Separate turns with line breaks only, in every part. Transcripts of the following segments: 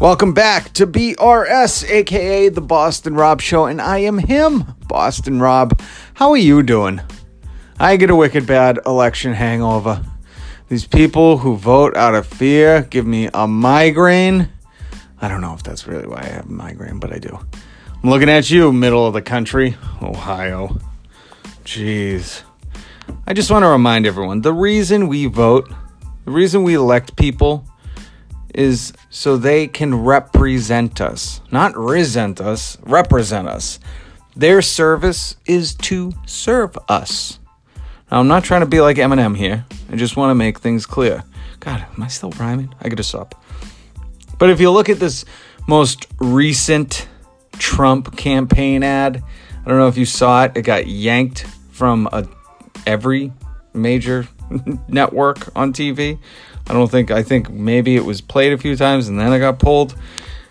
Welcome back to BRS, aka the Boston Rob Show, and I am him, Boston Rob. How are you doing? I get a wicked bad election hangover. These people who vote out of fear give me a migraine. I don't know if that's really why I have a migraine, but I do. I'm looking at you, middle of the country, Ohio. Jeez. I just want to remind everyone the reason we vote, the reason we elect people is so they can represent us, not resent us, represent us. Their service is to serve us. Now, I'm not trying to be like Eminem here. I just want to make things clear. God, am I still rhyming? I gotta stop. But if you look at this most recent Trump campaign ad, I don't know if you saw it. It got yanked from a, every major network on TV. I don't think, I think maybe it was played a few times and then it got pulled.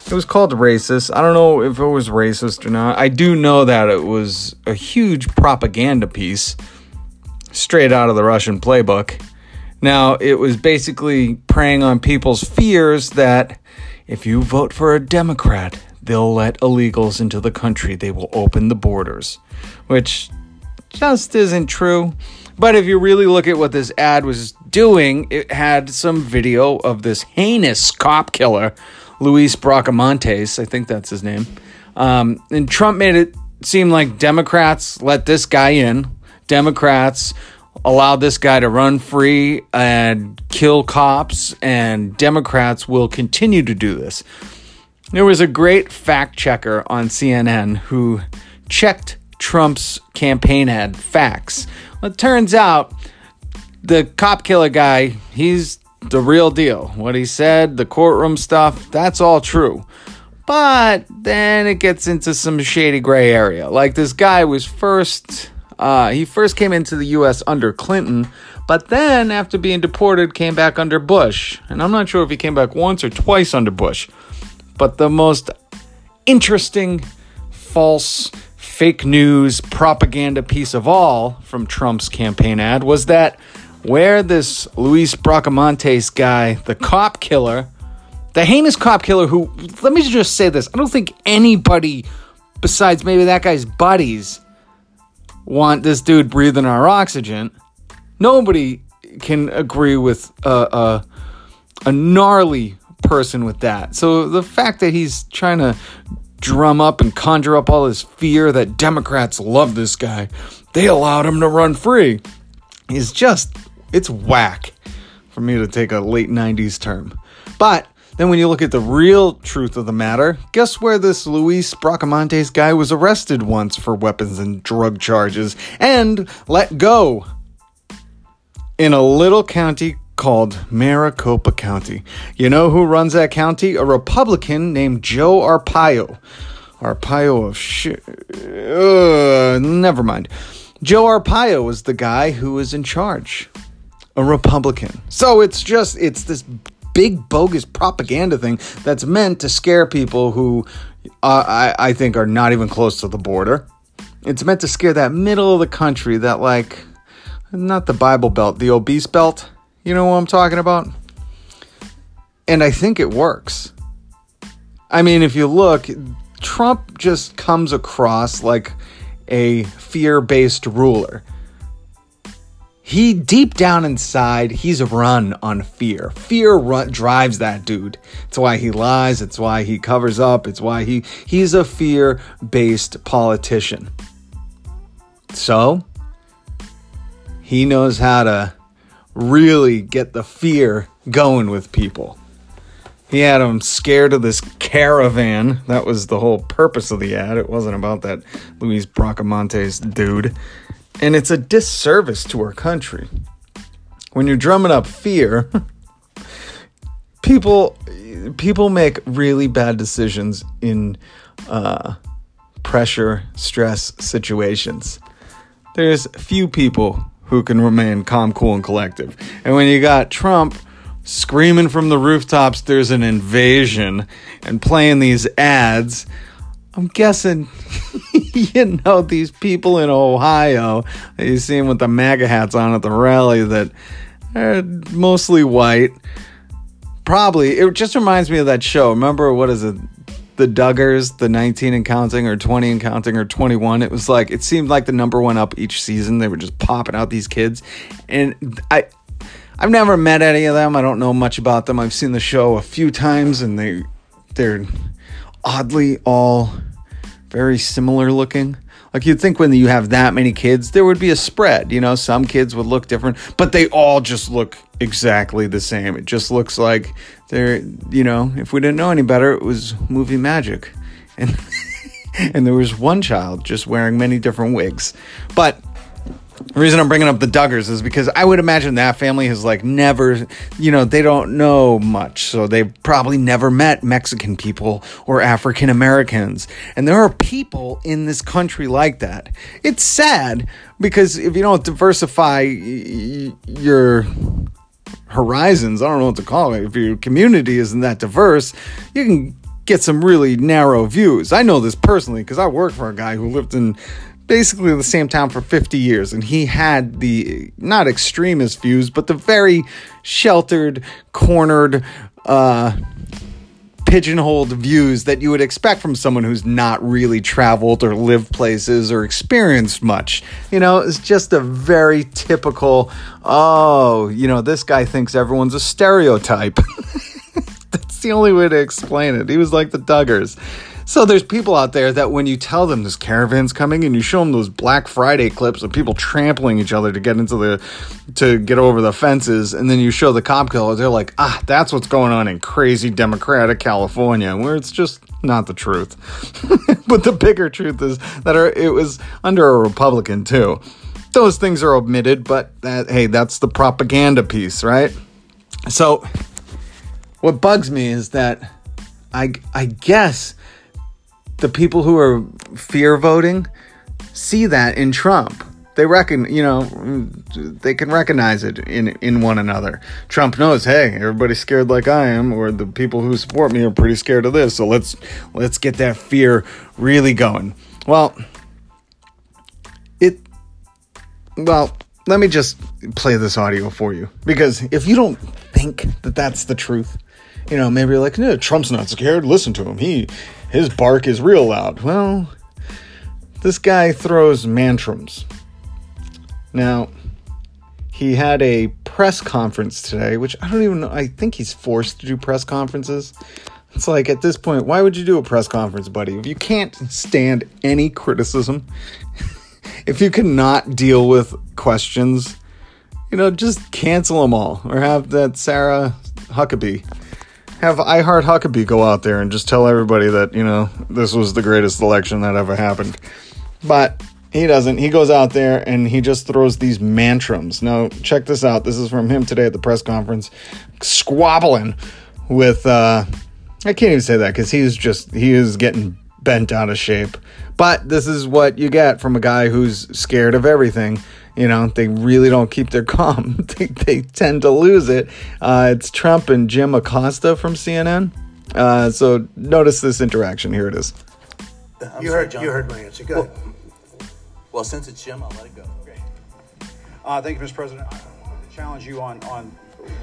It was called racist. I don't know if it was racist or not. I do know that it was a huge propaganda piece straight out of the Russian playbook. Now, it was basically preying on people's fears that if you vote for a Democrat, they'll let illegals into the country. They will open the borders, which just isn't true. But if you really look at what this ad was doing, it had some video of this heinous cop killer, Luis Bracamontes, I think that's his name. Um, and Trump made it seem like Democrats let this guy in. Democrats allowed this guy to run free and kill cops, and Democrats will continue to do this. There was a great fact checker on CNN who checked Trump's campaign ad facts. Well, it turns out the cop killer guy, he's the real deal. What he said, the courtroom stuff, that's all true. But then it gets into some shady gray area. Like this guy was first, uh, he first came into the U.S. under Clinton, but then after being deported, came back under Bush. And I'm not sure if he came back once or twice under Bush. But the most interesting false fake news propaganda piece of all from Trump's campaign ad was that where this Luis Bracamontes guy, the cop killer, the heinous cop killer who, let me just say this, I don't think anybody besides maybe that guy's buddies want this dude breathing our oxygen. Nobody can agree with a, a, a gnarly person with that. So the fact that he's trying to drum up and conjure up all this fear that Democrats love this guy, they allowed him to run free, is just it's whack for me to take a late 90s term. But then when you look at the real truth of the matter, guess where this Luis Bracamontes guy was arrested once for weapons and drug charges and let go? In a little county called Maricopa County. You know who runs that county? A Republican named Joe Arpaio. Arpaio of shit. Uh, never mind. Joe Arpaio was the guy who was in charge a Republican. So it's just, it's this big bogus propaganda thing that's meant to scare people who uh, I, I think are not even close to the border. It's meant to scare that middle of the country, that like, not the Bible Belt, the obese belt. You know what I'm talking about? And I think it works. I mean, if you look, Trump just comes across like a fear based ruler he deep down inside he's run on fear. Fear run, drives that dude. It's why he lies. It's why he covers up. It's why he he's a fear based politician. So he knows how to really get the fear going with people. He had them scared of this caravan. That was the whole purpose of the ad. It wasn't about that luis bracamontes dude and it's a disservice to our country. When you're drumming up fear, people people make really bad decisions in uh, pressure, stress situations. There's few people who can remain calm, cool, and collective. And when you got Trump screaming from the rooftops, there's an invasion, and playing these ads, I'm guessing you know, these people in Ohio that you see them with the MAGA hats on at the rally that are mostly white, probably it just reminds me of that show. Remember what is it? The Duggars, the 19 and counting, or 20 and counting, or 21. It was like it seemed like the number one up each season. They were just popping out these kids, and I, I've never met any of them. I don't know much about them. I've seen the show a few times, and they, they're oddly all very similar looking. Like you'd think when you have that many kids, there would be a spread. You know, some kids would look different, but they all just look exactly the same. It just looks like they're, you know, if we didn't know any better, it was movie magic. And and there was one child just wearing many different wigs. But the reason I'm bringing up the Duggars is because I would imagine that family has like never, you know, they don't know much. So they've probably never met Mexican people or African Americans. And there are people in this country like that. It's sad because if you don't diversify your horizons, I don't know what to call it, if your community isn't that diverse, you can get some really narrow views. I know this personally because I work for a guy who lived in basically the same town for 50 years and he had the not extremist views but the very sheltered cornered uh pigeonholed views that you would expect from someone who's not really traveled or lived places or experienced much. You know, it's just a very typical, oh, you know, this guy thinks everyone's a stereotype. That's the only way to explain it. He was like the Duggars. So there's people out there that when you tell them this caravan's coming and you show them those Black Friday clips of people trampling each other to get into the to get over the fences, and then you show the cop killer, they're like, ah, that's what's going on in crazy Democratic California, where it's just not the truth. but the bigger truth is that it was under a Republican too. Those things are omitted, but that hey, that's the propaganda piece, right? So what bugs me is that I I guess the people who are fear voting see that in Trump. They reckon, you know, they can recognize it in in one another. Trump knows, hey, everybody's scared like I am, or the people who support me are pretty scared of this. So let's let's get that fear really going. Well, it well, let me just play this audio for you because if you don't think that that's the truth, you know, maybe you're like, no, Trump's not scared. Listen to him. He his bark is real loud. Well, this guy throws mantrums. Now, he had a press conference today, which I don't even know. I think he's forced to do press conferences. It's like at this point, why would you do a press conference, buddy? If you can't stand any criticism, if you cannot deal with questions, you know, just cancel them all or have that Sarah Huckabee have I Heart Huckabee go out there and just tell everybody that, you know, this was the greatest election that ever happened. But he doesn't. He goes out there and he just throws these mantrums. Now, check this out. This is from him today at the press conference, squabbling with, uh, I can't even say that because he's just, he is getting bent out of shape. But this is what you get from a guy who's scared of everything you know, they really don't keep their calm. they, they tend to lose it. Uh, it's Trump and Jim Acosta from CNN. Uh, so notice this interaction. Here it is.
I'm you sorry, heard John. you heard my answer. Go
well,
ahead.
Well, since it's Jim, I'll let it go.
Okay. Uh, thank you, Mr. President. I want to challenge you on on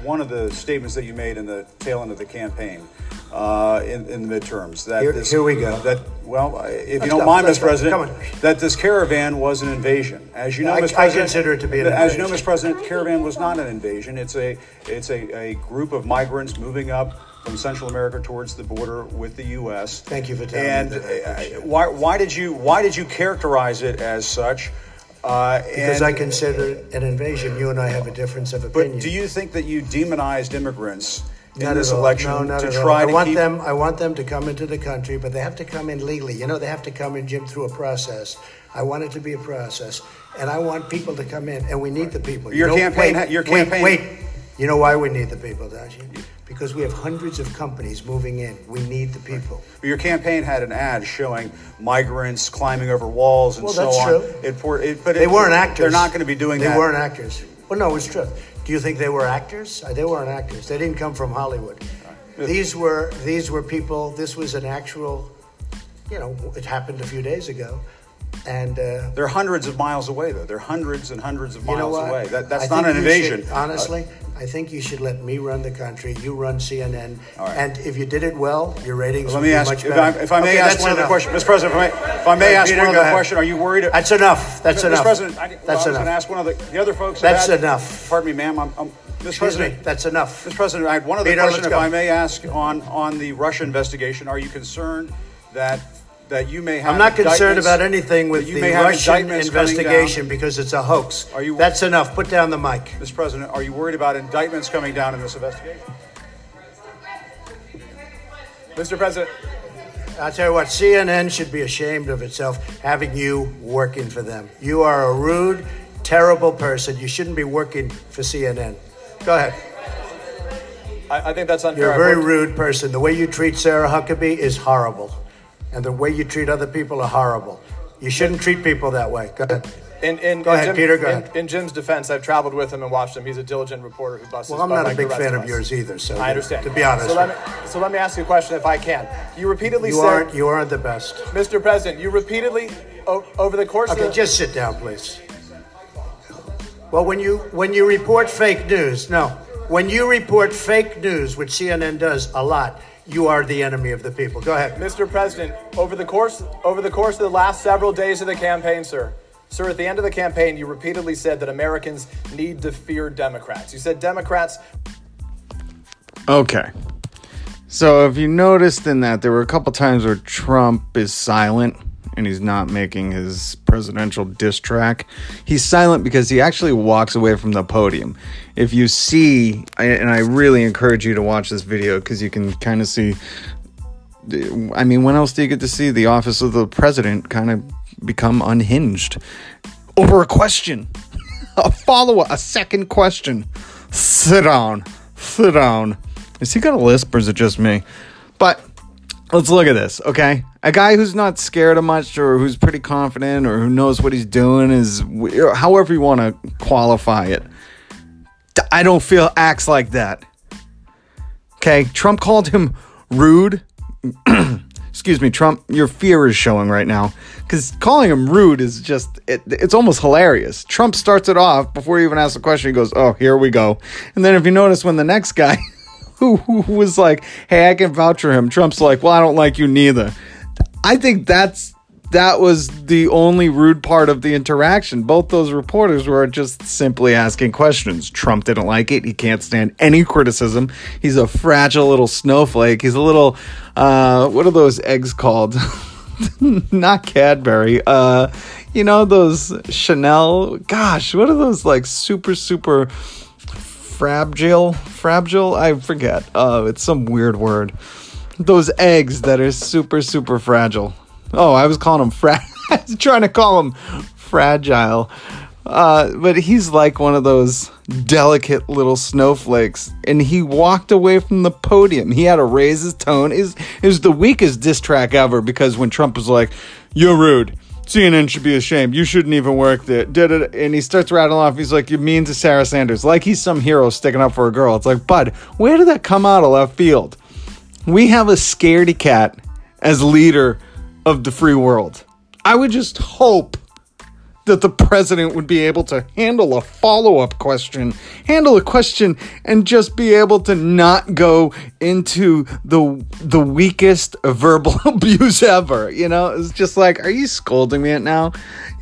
one of the statements that you made in the tail end of the campaign uh, in, in, the midterms.
That here, this, here we go.
That well, if you don't mind, Mr. President, that this caravan was an invasion. As you know,
I,
Mr. President,
I consider it to be an
As
invasion.
you know, Mr. President, caravan was not an invasion. It's a it's a, a group of migrants moving up from Central America towards the border with the U.S.
Thank you for telling
and,
me that.
And uh, why why did you why did you characterize it as such?
Uh, because I consider it an invasion. You and I have a difference of opinion.
But do you think that you demonized immigrants in
not
this election
no, not
to try
all.
to
I want
keep...
them. I want them to come into the country, but they have to come in legally. You know, they have to come in, Jim, through a process. I want it to be a process, and I want people to come in, and we need the people.
Your
you know,
campaign.
Wait,
your campaign.
Wait, wait. You know why we need the people, don't you? Because we have hundreds of companies moving in. We need the people.
But your campaign had an ad showing migrants climbing over walls and
well,
so
that's
on.
True.
It, it, but
they
it,
weren't actors.
They're not going to be doing
they
that.
They weren't actors. Well, no, it's true. Do you think they were actors? Uh, they weren't actors. They didn't come from Hollywood. These were these were people. This was an actual, you know, it happened a few days ago, and uh,
they're hundreds of miles away. Though they're hundreds and hundreds of miles
you know
away. That, that's
I
not an invasion.
Should, honestly, I think you should let me run the country. You run CNN,
right.
and if you did it well, your ratings
Let
would
me
be
ask,
much
if
better.
I, if I may
Okay,
ask one other
enough.
question, Mr. President, if I may, if I may ask
Peter,
one other
ahead.
question, are you worried?
That's enough. That's
Mr.
enough. Mr.
President, I, well,
That's
I was going to ask one other. The other folks.
That's
had-
enough.
Pardon me, ma'am. I'm, I'm, Mr.
Excuse
President,
me. That's enough.
Mr. President, I had one other
Peter,
question, if. I may ask, on on the Russia investigation. Are you concerned that that you may have?
I'm not concerned about anything with
that you
the
may have
Russian
indictments coming down?
investigation because it's a hoax.
Are you-
That's enough. Put down the mic.
Mr. President, are you worried about indictments coming down in this investigation?
Mr. President,
I'll tell you what, CNN should be ashamed of itself having you working for them. You are a rude, terrible person. You shouldn't be working for CNN. Go ahead.
I, I think that's unfair.
You're a
I've
very
worked-
rude person. The way you treat Sarah Huckabee is horrible. And the way you treat other people are horrible. You shouldn't treat people that way. Go ahead.
In, in,
Go
in
ahead,
Jim-
Peter, go
in,
ahead.
in Jim's defense, I've traveled with him and watched him. He's a diligent reporter who busts
Well, I'm not a big fan
of
of yours either, so
I understand.
to be honest
So let, me, so let me ask you a question if I can. You repeatedly
you,
said,
you aren't you aren't the best.
Mr. President, you repeatedly, o- over the course
Okay,
of the,
just sit down, please. Well, when you when you report fake news, no, when you report fake news, which CNN does a lot, you are the enemy of the people. Go ahead.
Mr. President, over the course over the course of the last several days of the campaign, sir, sir, at the end of the campaign, you repeatedly said that Americans need to fear Democrats. You said Democrats
Okay. So if you noticed in that, there were a couple times where Trump is silent and he's not making his presidential diss track. He's silent because he actually walks away from the podium. If you see, and I really encourage you to watch this video because you can kind of see. I mean, when else do you get to see the office of the president kind of become unhinged over a question? a follow up, a second question. Sit down. Sit down. Is he got a lisp or is it just me? But let's look at this, okay? A guy who's not scared of much or who's pretty confident or who knows what he's doing is however you want to qualify it. I don't feel acts like that. Okay, Trump called him rude. Excuse me, Trump, your fear is showing right now. Because calling him rude is just, it, it's almost hilarious. Trump starts it off before he even asks a question. He goes, Oh, here we go. And then if you notice when the next guy who, who was like, Hey, I can vouch for him, Trump's like, Well, I don't like you neither. I think that's that was the only rude part of the interaction. Both those reporters were just simply asking questions. Trump didn't like it. He can't stand any criticism. He's a fragile little snowflake. He's a little, uh, what are those eggs called? Not Cadbury. Uh, you know, those Chanel. Gosh, what are those like super, super fragile? Fragile? I forget. Uh, it's some weird word. Those eggs that are super, super fragile. Oh, I was calling him fra- trying to call him fragile. Uh, but he's like one of those delicate little snowflakes. And he walked away from the podium. He had to raise his tone. It was the weakest diss track ever because when Trump was like, You're rude. CNN should be ashamed. You shouldn't even work there. Da-da-da. And he starts rattling off. He's like, You mean to Sarah Sanders? Like he's some hero sticking up for a girl. It's like, Bud, where did that come out of left field? We have a scaredy cat as leader of the free world. I would just hope that the president would be able to handle a follow up question, handle a question, and just be able to not go into the the weakest verbal abuse ever. You know, it's just like, are you scolding me now?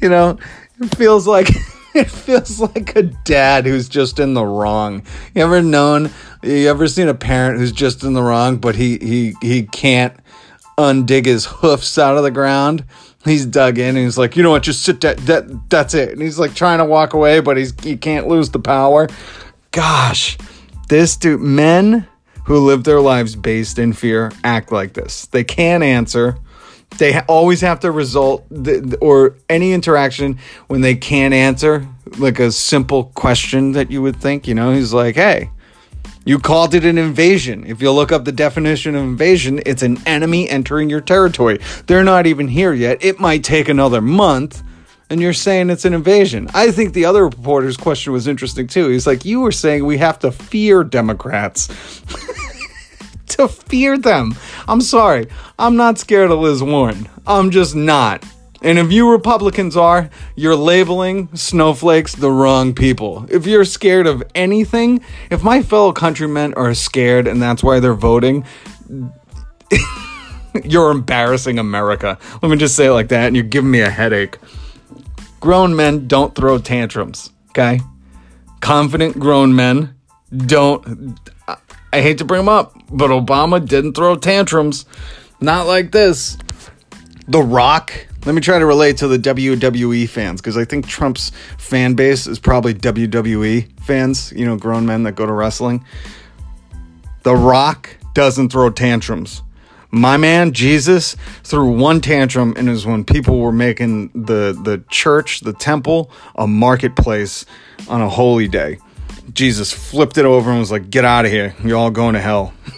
You know, it feels like. It feels like a dad who's just in the wrong. You ever known? You ever seen a parent who's just in the wrong, but he he he can't undig his hoofs out of the ground? He's dug in and he's like, you know what? Just sit that that that's it. And he's like trying to walk away, but he's he can't lose the power. Gosh, this dude, men who live their lives based in fear act like this. They can't answer. They always have to result th- or any interaction when they can't answer, like a simple question that you would think. You know, he's like, hey. You called it an invasion. If you look up the definition of invasion, it's an enemy entering your territory. They're not even here yet. It might take another month, and you're saying it's an invasion. I think the other reporter's question was interesting too. He's like, You were saying we have to fear Democrats. to fear them. I'm sorry. I'm not scared of Liz Warren. I'm just not. And if you Republicans are, you're labeling snowflakes the wrong people. If you're scared of anything, if my fellow countrymen are scared and that's why they're voting, you're embarrassing America. Let me just say it like that, and you're giving me a headache. Grown men don't throw tantrums, okay? Confident grown men don't. I hate to bring them up, but Obama didn't throw tantrums. Not like this. The Rock. Let me try to relate to the WWE fans because I think Trump's fan base is probably WWE fans, you know, grown men that go to wrestling. The Rock doesn't throw tantrums. My man Jesus threw one tantrum, and it was when people were making the the church, the temple, a marketplace on a holy day. Jesus flipped it over and was like, "Get out of here! You're all going to hell."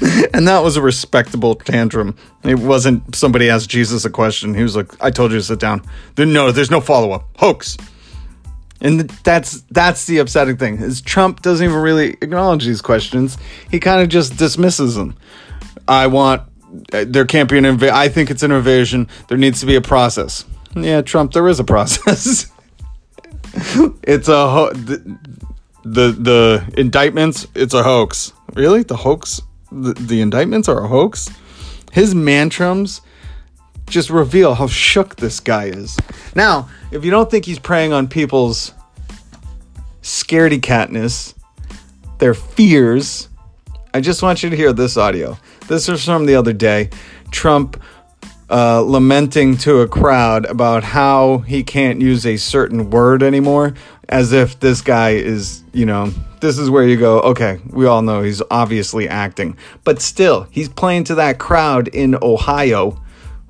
and that was a respectable tantrum. It wasn't somebody asked Jesus a question. He was like, "I told you to sit down." No, there's no follow up. Hoax. And that's that's the upsetting thing is Trump doesn't even really acknowledge these questions. He kind of just dismisses them. I want uh, there can't be an invasion. I think it's an invasion. There needs to be a process. Yeah, Trump, there is a process. it's a ho- the, the the indictments. It's a hoax. Really, the hoax. The, indictments are a hoax. His mantrums just reveal how shook this guy is. Now, if you don't think he's preying on people's scaredy catness, their fears, I just want you to hear this audio. This was from the other day. Trump uh, lamenting to a crowd about how he can't use a certain word anymore, as if this guy is, you know, this is where you go, okay, we all know he's obviously acting. But still, he's playing to that crowd in Ohio,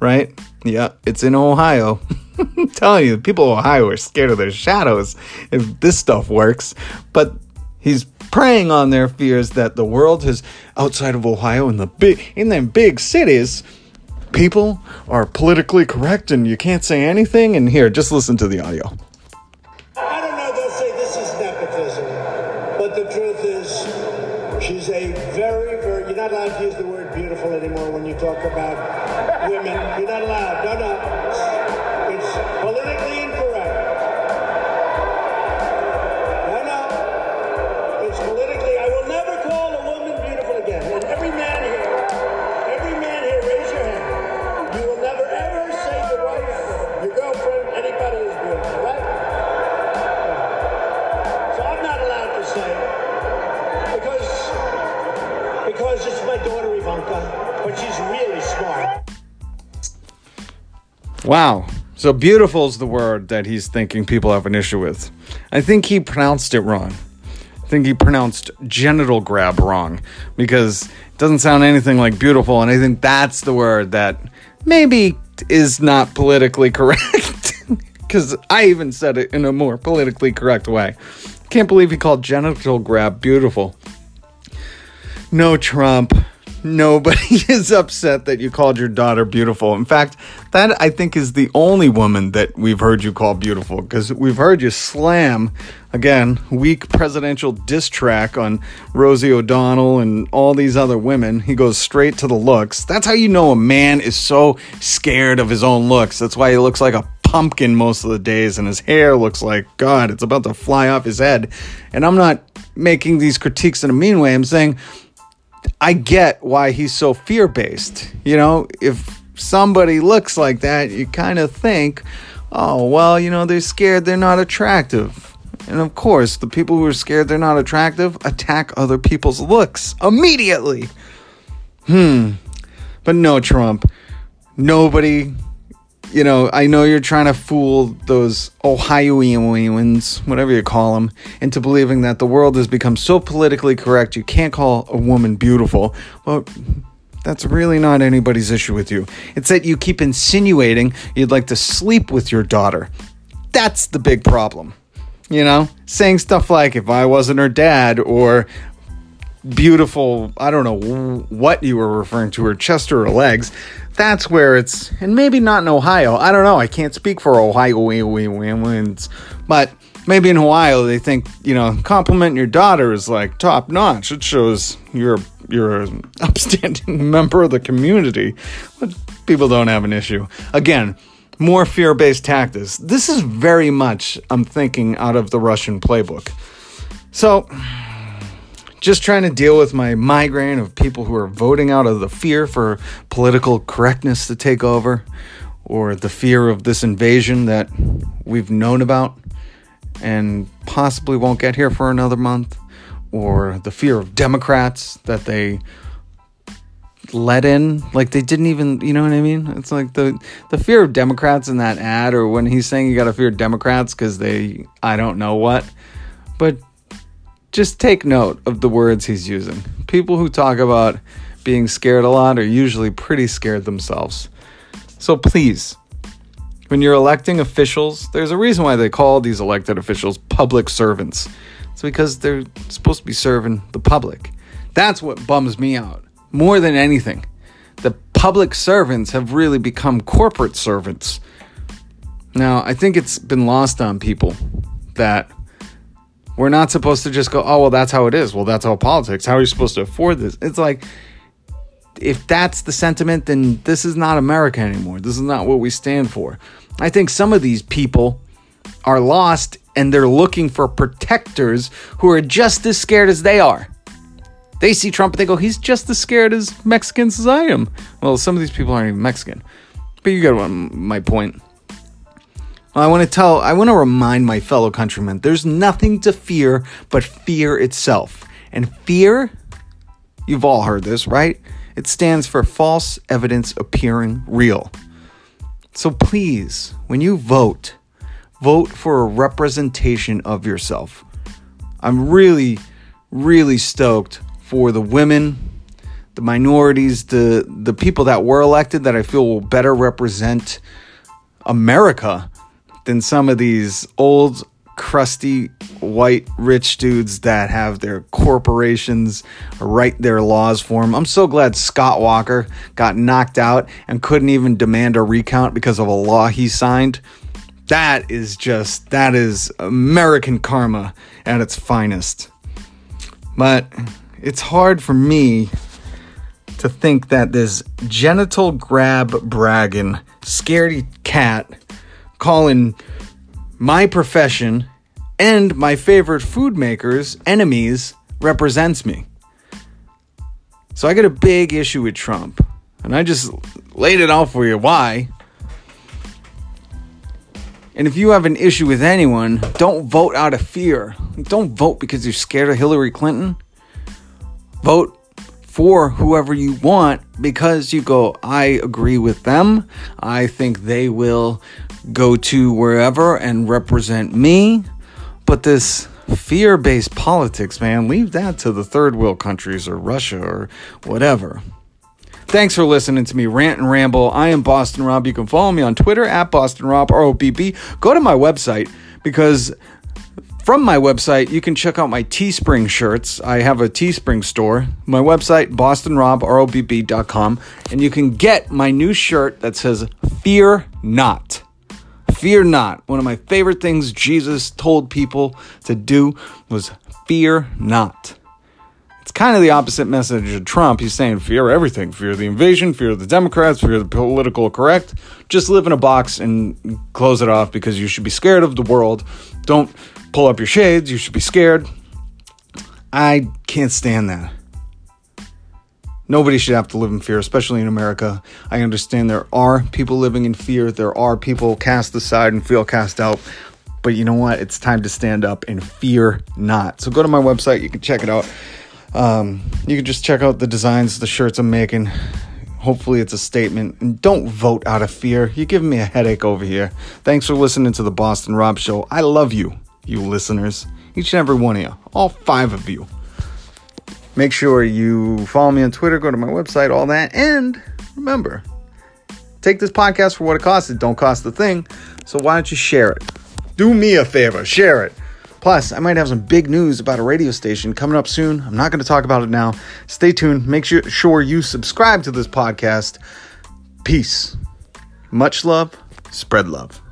right? Yeah, it's in Ohio. I'm telling you, the people of Ohio are scared of their shadows if this stuff works. But he's preying on their fears that the world has outside of Ohio in the big in them big cities people are politically correct and you can't say anything and here just listen to the audio
but she's really smart.
wow. So beautiful is the word that he's thinking people have an issue with. I think he pronounced it wrong. I think he pronounced genital grab wrong because it doesn't sound anything like beautiful and i think that's the word that maybe is not politically correct. Because i even said it in a more politically correct way. Can't believe he called genital grab beautiful. No Trump. Nobody is upset that you called your daughter beautiful. In fact, that I think is the only woman that we've heard you call beautiful because we've heard you slam, again, weak presidential diss track on Rosie O'Donnell and all these other women. He goes straight to the looks. That's how you know a man is so scared of his own looks. That's why he looks like a pumpkin most of the days and his hair looks like, God, it's about to fly off his head. And I'm not making these critiques in a mean way. I'm saying, I get why he's so fear based. You know, if somebody looks like that, you kind of think, oh, well, you know, they're scared they're not attractive. And of course, the people who are scared they're not attractive attack other people's looks immediately. Hmm. But no, Trump. Nobody, you know, I know you're trying to fool those Ohioans, whatever you call them, into believing that the world has become so politically correct you can't call a woman beautiful. Well, that's really not anybody's issue with you. It's that you keep insinuating you'd like to sleep with your daughter. That's the big problem. You know, saying stuff like, if I wasn't her dad, or beautiful, I don't know what you were referring to, her chest or her legs. That's where it's, and maybe not in Ohio. I don't know. I can't speak for Ohioans, but maybe in Ohio they think you know complimenting your daughter is like top notch. It shows you're you're an upstanding member of the community. But people don't have an issue. Again, more fear based tactics. This is very much, I'm thinking, out of the Russian playbook. So, just trying to deal with my migraine of people who are voting out of the fear for political correctness to take over or the fear of this invasion that we've known about and possibly won't get here for another month or the fear of Democrats that they let in like they didn't even you know what i mean? It's like the the fear of democrats in that ad or when he's saying you gotta fear democrats because they i don't know what but just take note of the words he's using people who talk about being scared a lot are usually pretty scared themselves so please when you're electing officials there's a reason why they call these elected officials public servants it's because they're supposed to be serving the public that's what bums me out more than anything. The public servants have really become corporate servants. Now, I think it's been lost on people that we're not supposed to just go, oh, well, that's how it is. Well, that's how politics. How are you supposed to afford this? It's like, if that's the sentiment, then this is not America anymore. This is not what we stand for. I think some of these people are lost and they're looking for protectors who are just as scared as they are. They see Trump and they go, he's just as scared as Mexicans as I am. Well, some of these people aren't even Mexican. But you get my point. I want to tell, I want to remind my fellow countrymen there's nothing to fear but fear itself. And fear, you've all heard this, right? It stands for false evidence appearing real. So please, when you vote, vote for a representation of yourself. I'm really, really stoked for the women, the minorities, the the people that were elected that I feel will better represent America than some of these old crusty white rich dudes that have their corporations write their laws for them. I'm so glad Scott Walker got knocked out and couldn't even demand a recount because of a law he signed. That is just that is American karma at its finest. But it's hard for me to think that this genital grab bragging scaredy cat calling my profession and my favorite food makers enemies represents me. So I got a big issue with Trump. And I just laid it out for you why. And if you have an issue with anyone, don't vote out of fear. Don't vote because you're scared of Hillary Clinton. Vote for whoever you want because you go, I agree with them. I think they will go to wherever and represent me. But this fear based politics, man, leave that to the third world countries or Russia or whatever. Thanks for listening to me rant and ramble. I am Boston Rob. You can follow me on Twitter at Boston Rob, R O B B. Go to my website because from my website, you can check out my Teespring shirts. I have a Teespring store. My website, bostonrobrobb.com, and you can get my new shirt that says Fear Not. Fear not. One of my favorite things Jesus told people to do was fear not. It's kind of the opposite message of Trump. He's saying fear everything fear the invasion, fear the Democrats, fear the political correct. Just live in a box and close it off because you should be scared of the world. Don't pull up your shades, you should be scared. I can't stand that. Nobody should have to live in fear, especially in America. I understand there are people living in fear. There are people cast aside and feel cast out. But you know what? It's time to stand up and fear not. So go to my website. You can check it out. Um, you can just check out the designs, the shirts I'm making. Hopefully, it's a statement. And don't vote out of fear. You're giving me a headache over here. Thanks for listening to the Boston Rob Show. I love you you listeners, each and every one of you, all five of you. Make sure you follow me on Twitter, go to my website, all that. And remember, take this podcast for what it costs. It don't cost a thing. So why don't you share it? Do me a favor, share it. Plus, I might have some big news about a radio station coming up soon. I'm not going to talk about it now. Stay tuned. Make sure, you subscribe to this podcast. Peace. Much love. Spread love.